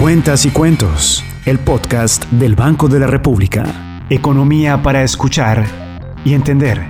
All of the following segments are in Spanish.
Cuentas y Cuentos, el podcast del Banco de la República. Economía para escuchar y entender.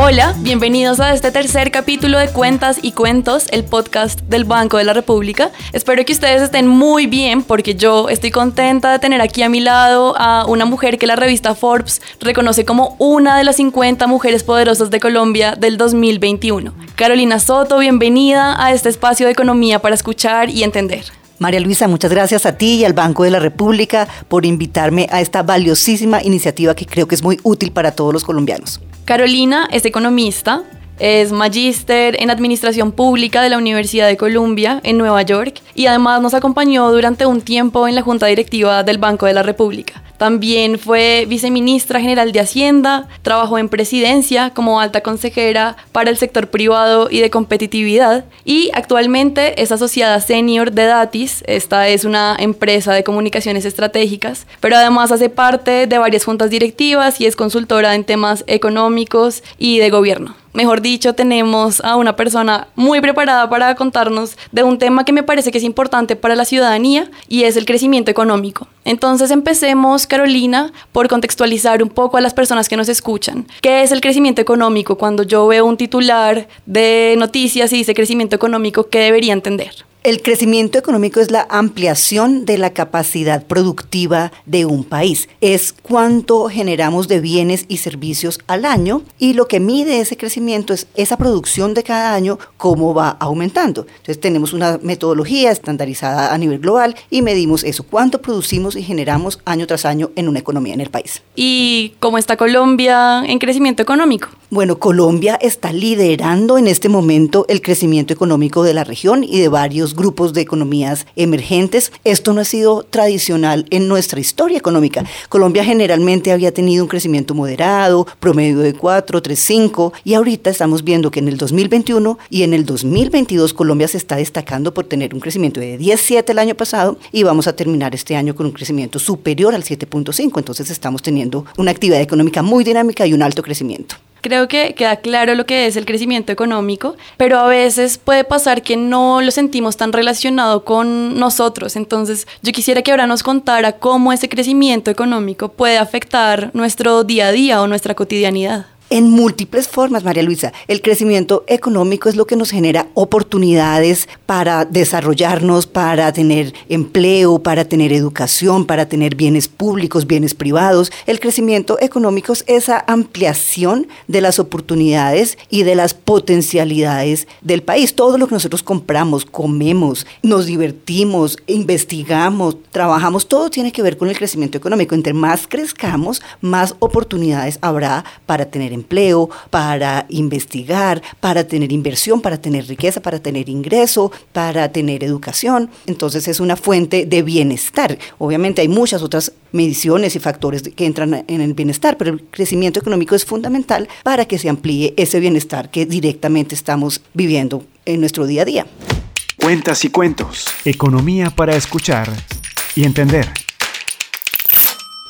Hola, bienvenidos a este tercer capítulo de Cuentas y Cuentos, el podcast del Banco de la República. Espero que ustedes estén muy bien porque yo estoy contenta de tener aquí a mi lado a una mujer que la revista Forbes reconoce como una de las 50 mujeres poderosas de Colombia del 2021. Carolina Soto, bienvenida a este espacio de economía para escuchar y entender. María Luisa, muchas gracias a ti y al Banco de la República por invitarme a esta valiosísima iniciativa que creo que es muy útil para todos los colombianos. Carolina es economista, es magíster en Administración Pública de la Universidad de Columbia en Nueva York y además nos acompañó durante un tiempo en la Junta Directiva del Banco de la República. También fue viceministra general de Hacienda, trabajó en presidencia como alta consejera para el sector privado y de competitividad y actualmente es asociada senior de Datis. Esta es una empresa de comunicaciones estratégicas, pero además hace parte de varias juntas directivas y es consultora en temas económicos y de gobierno. Mejor dicho, tenemos a una persona muy preparada para contarnos de un tema que me parece que es importante para la ciudadanía y es el crecimiento económico. Entonces empecemos, Carolina, por contextualizar un poco a las personas que nos escuchan. ¿Qué es el crecimiento económico? Cuando yo veo un titular de noticias y dice crecimiento económico, ¿qué debería entender? El crecimiento económico es la ampliación de la capacidad productiva de un país. Es cuánto generamos de bienes y servicios al año y lo que mide ese crecimiento es esa producción de cada año, cómo va aumentando. Entonces tenemos una metodología estandarizada a nivel global y medimos eso, cuánto producimos y generamos año tras año en una economía en el país. ¿Y cómo está Colombia en crecimiento económico? Bueno, Colombia está liderando en este momento el crecimiento económico de la región y de varios grupos de economías emergentes. Esto no ha sido tradicional en nuestra historia económica. Colombia generalmente había tenido un crecimiento moderado, promedio de 4, 3, 5, y ahorita estamos viendo que en el 2021 y en el 2022 Colombia se está destacando por tener un crecimiento de 17 el año pasado y vamos a terminar este año con un crecimiento superior al 7.5. Entonces estamos teniendo una actividad económica muy dinámica y un alto crecimiento. Creo que queda claro lo que es el crecimiento económico, pero a veces puede pasar que no lo sentimos tan relacionado con nosotros. Entonces, yo quisiera que ahora nos contara cómo ese crecimiento económico puede afectar nuestro día a día o nuestra cotidianidad en múltiples formas, María Luisa. El crecimiento económico es lo que nos genera oportunidades para desarrollarnos, para tener empleo, para tener educación, para tener bienes públicos, bienes privados. El crecimiento económico es esa ampliación de las oportunidades y de las potencialidades del país. Todo lo que nosotros compramos, comemos, nos divertimos, investigamos, trabajamos, todo tiene que ver con el crecimiento económico. Entre más crezcamos, más oportunidades habrá para tener empleo, para investigar, para tener inversión, para tener riqueza, para tener ingreso, para tener educación. Entonces es una fuente de bienestar. Obviamente hay muchas otras mediciones y factores que entran en el bienestar, pero el crecimiento económico es fundamental para que se amplíe ese bienestar que directamente estamos viviendo en nuestro día a día. Cuentas y cuentos. Economía para escuchar y entender.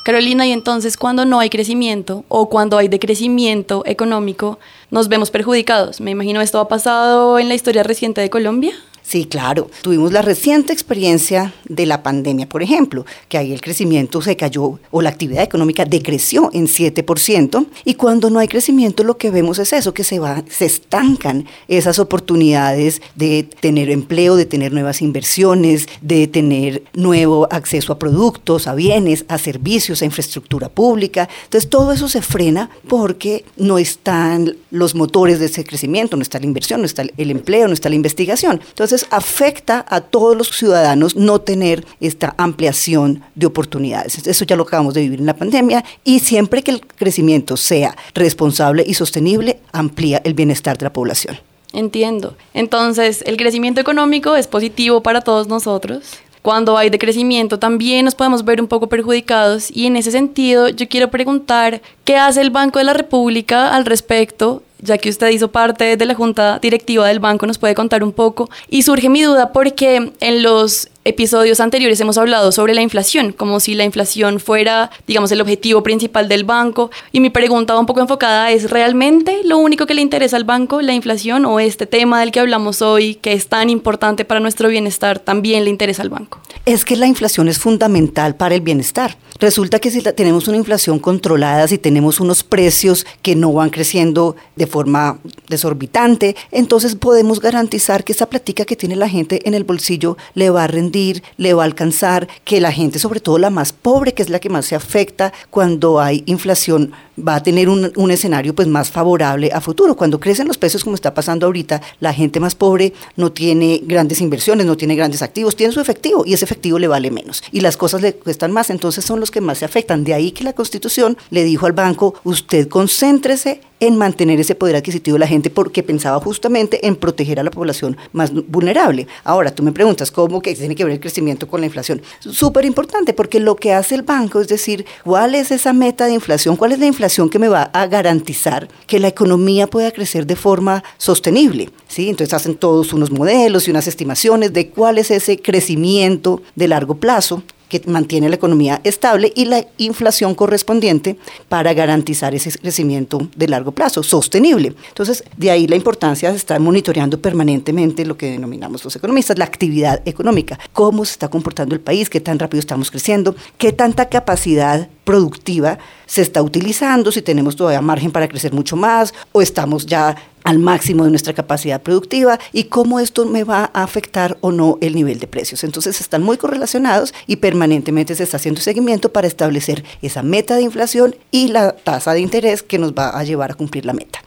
Carolina, y entonces cuando no hay crecimiento o cuando hay decrecimiento económico, nos vemos perjudicados. Me imagino esto ha pasado en la historia reciente de Colombia. Sí, claro. Tuvimos la reciente experiencia de la pandemia, por ejemplo, que ahí el crecimiento se cayó o la actividad económica decreció en 7% y cuando no hay crecimiento lo que vemos es eso, que se, va, se estancan esas oportunidades de tener empleo, de tener nuevas inversiones, de tener nuevo acceso a productos, a bienes, a servicios, a infraestructura pública. Entonces todo eso se frena porque no están los motores de ese crecimiento, no está la inversión, no está el empleo, no está la investigación. Entonces afecta a todos los ciudadanos no tener esta ampliación de oportunidades. Eso ya lo acabamos de vivir en la pandemia y siempre que el crecimiento sea responsable y sostenible, amplía el bienestar de la población. Entiendo. Entonces, el crecimiento económico es positivo para todos nosotros. Cuando hay decrecimiento también nos podemos ver un poco perjudicados y en ese sentido yo quiero preguntar qué hace el Banco de la República al respecto ya que usted hizo parte de la junta directiva del banco, nos puede contar un poco. Y surge mi duda porque en los episodios anteriores hemos hablado sobre la inflación, como si la inflación fuera, digamos, el objetivo principal del banco. Y mi pregunta va un poco enfocada es, ¿realmente lo único que le interesa al banco, la inflación o este tema del que hablamos hoy, que es tan importante para nuestro bienestar, también le interesa al banco? Es que la inflación es fundamental para el bienestar. Resulta que si tenemos una inflación controlada, si tenemos unos precios que no van creciendo de forma desorbitante, entonces podemos garantizar que esa platica que tiene la gente en el bolsillo le va a rendir, le va a alcanzar, que la gente, sobre todo la más pobre, que es la que más se afecta cuando hay inflación, va a tener un, un, escenario pues más favorable a futuro. Cuando crecen los precios como está pasando ahorita, la gente más pobre no tiene grandes inversiones, no tiene grandes activos, tiene su efectivo y ese efectivo le vale menos y las cosas le cuestan más, entonces son los que más se afectan. De ahí que la Constitución le dijo al banco, usted concéntrese en mantener ese poder adquisitivo de la gente porque pensaba justamente en proteger a la población más vulnerable. Ahora, tú me preguntas, ¿cómo que tiene que ver el crecimiento con la inflación? Súper importante porque lo que hace el banco es decir, ¿cuál es esa meta de inflación? ¿Cuál es la inflación que me va a garantizar que la economía pueda crecer de forma sostenible? ¿Sí? Entonces hacen todos unos modelos y unas estimaciones de cuál es ese crecimiento de largo plazo que mantiene la economía estable y la inflación correspondiente para garantizar ese crecimiento de largo plazo, sostenible. Entonces, de ahí la importancia de estar monitoreando permanentemente lo que denominamos los economistas, la actividad económica, cómo se está comportando el país, qué tan rápido estamos creciendo, qué tanta capacidad productiva se está utilizando, si tenemos todavía margen para crecer mucho más o estamos ya al máximo de nuestra capacidad productiva y cómo esto me va a afectar o no el nivel de precios. Entonces están muy correlacionados y permanentemente se está haciendo seguimiento para establecer esa meta de inflación y la tasa de interés que nos va a llevar a cumplir la meta.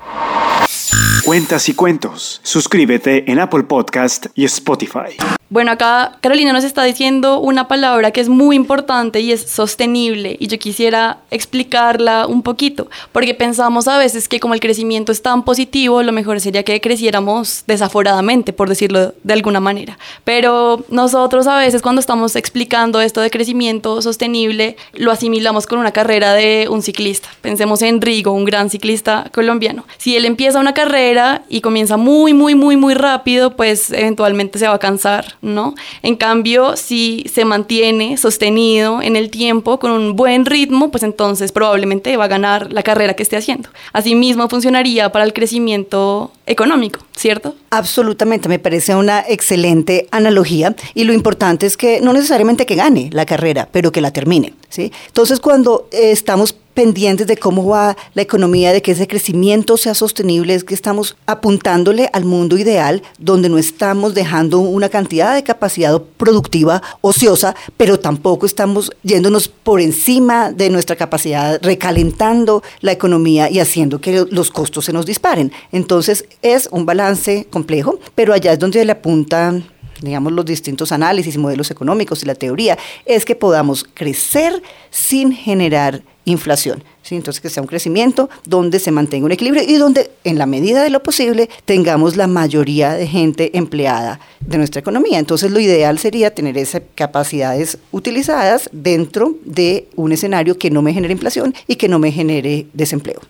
Cuentas y cuentos. Suscríbete en Apple Podcast y Spotify. Bueno, acá Carolina nos está diciendo una palabra que es muy importante y es sostenible y yo quisiera explicarla un poquito, porque pensamos a veces que como el crecimiento es tan positivo, lo mejor sería que creciéramos desaforadamente, por decirlo de alguna manera. Pero nosotros a veces cuando estamos explicando esto de crecimiento sostenible, lo asimilamos con una carrera de un ciclista. Pensemos en Rigo, un gran ciclista colombiano. Si él empieza una carrera y comienza muy, muy, muy, muy rápido, pues eventualmente se va a cansar ¿no? En cambio, si se mantiene sostenido en el tiempo con un buen ritmo, pues entonces probablemente va a ganar la carrera que esté haciendo. Asimismo, funcionaría para el crecimiento económico, ¿cierto? Absolutamente, me parece una excelente analogía y lo importante es que no necesariamente que gane la carrera, pero que la termine, ¿sí? Entonces, cuando estamos pendientes de cómo va la economía, de que ese crecimiento sea sostenible, es que estamos apuntándole al mundo ideal donde no estamos dejando una cantidad de capacidad productiva ociosa, pero tampoco estamos yéndonos por encima de nuestra capacidad, recalentando la economía y haciendo que los costos se nos disparen. Entonces es un balance complejo, pero allá es donde le apuntan digamos, los distintos análisis y modelos económicos y la teoría, es que podamos crecer sin generar inflación. ¿sí? Entonces, que sea un crecimiento donde se mantenga un equilibrio y donde, en la medida de lo posible, tengamos la mayoría de gente empleada de nuestra economía. Entonces, lo ideal sería tener esas capacidades utilizadas dentro de un escenario que no me genere inflación y que no me genere desempleo.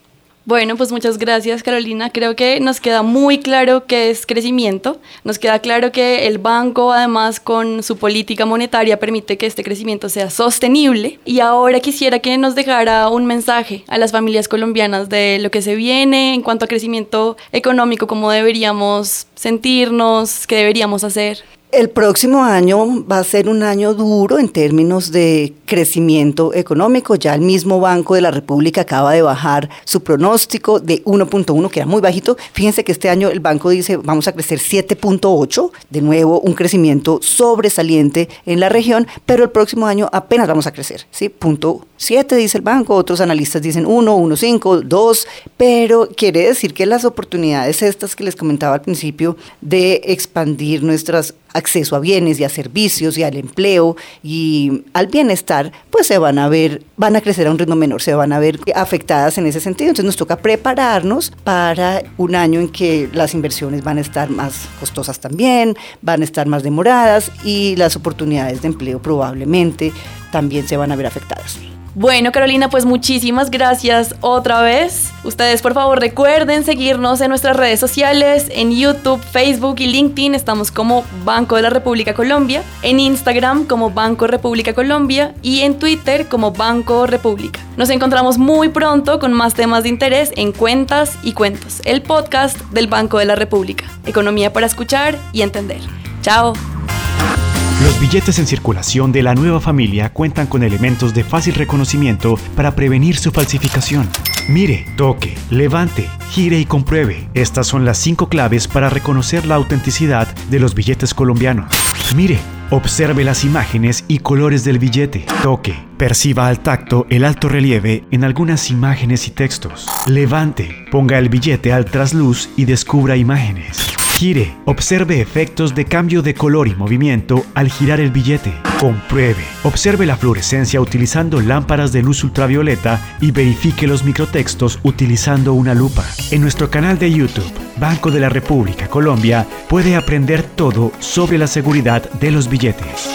Bueno, pues muchas gracias Carolina. Creo que nos queda muy claro qué es crecimiento. Nos queda claro que el banco además con su política monetaria permite que este crecimiento sea sostenible. Y ahora quisiera que nos dejara un mensaje a las familias colombianas de lo que se viene en cuanto a crecimiento económico, cómo deberíamos sentirnos, qué deberíamos hacer. El próximo año va a ser un año duro en términos de crecimiento económico. Ya el mismo Banco de la República acaba de bajar su pronóstico de 1.1, que era muy bajito. Fíjense que este año el banco dice vamos a crecer 7.8, de nuevo un crecimiento sobresaliente en la región, pero el próximo año apenas vamos a crecer, ¿sí? Punto 7 dice el banco, otros analistas dicen 1, 1.5, 2, pero quiere decir que las oportunidades estas que les comentaba al principio de expandir nuestras acceso a bienes y a servicios y al empleo y al bienestar, pues se van a ver, van a crecer a un ritmo menor, se van a ver afectadas en ese sentido. Entonces nos toca prepararnos para un año en que las inversiones van a estar más costosas también, van a estar más demoradas y las oportunidades de empleo probablemente también se van a ver afectadas. Bueno, Carolina, pues muchísimas gracias otra vez. Ustedes, por favor, recuerden seguirnos en nuestras redes sociales, en YouTube, Facebook y LinkedIn. Estamos como Banco de la República Colombia, en Instagram como Banco República Colombia y en Twitter como Banco República. Nos encontramos muy pronto con más temas de interés en Cuentas y Cuentos, el podcast del Banco de la República. Economía para escuchar y entender. Chao. Billetes en circulación de la nueva familia cuentan con elementos de fácil reconocimiento para prevenir su falsificación. Mire, toque, levante, gire y compruebe. Estas son las cinco claves para reconocer la autenticidad de los billetes colombianos. Mire, observe las imágenes y colores del billete. Toque, perciba al tacto el alto relieve en algunas imágenes y textos. Levante, ponga el billete al trasluz y descubra imágenes. Gire, observe efectos de cambio de color y movimiento al girar el billete. Compruebe, observe la fluorescencia utilizando lámparas de luz ultravioleta y verifique los microtextos utilizando una lupa. En nuestro canal de YouTube, Banco de la República Colombia, puede aprender todo sobre la seguridad de los billetes.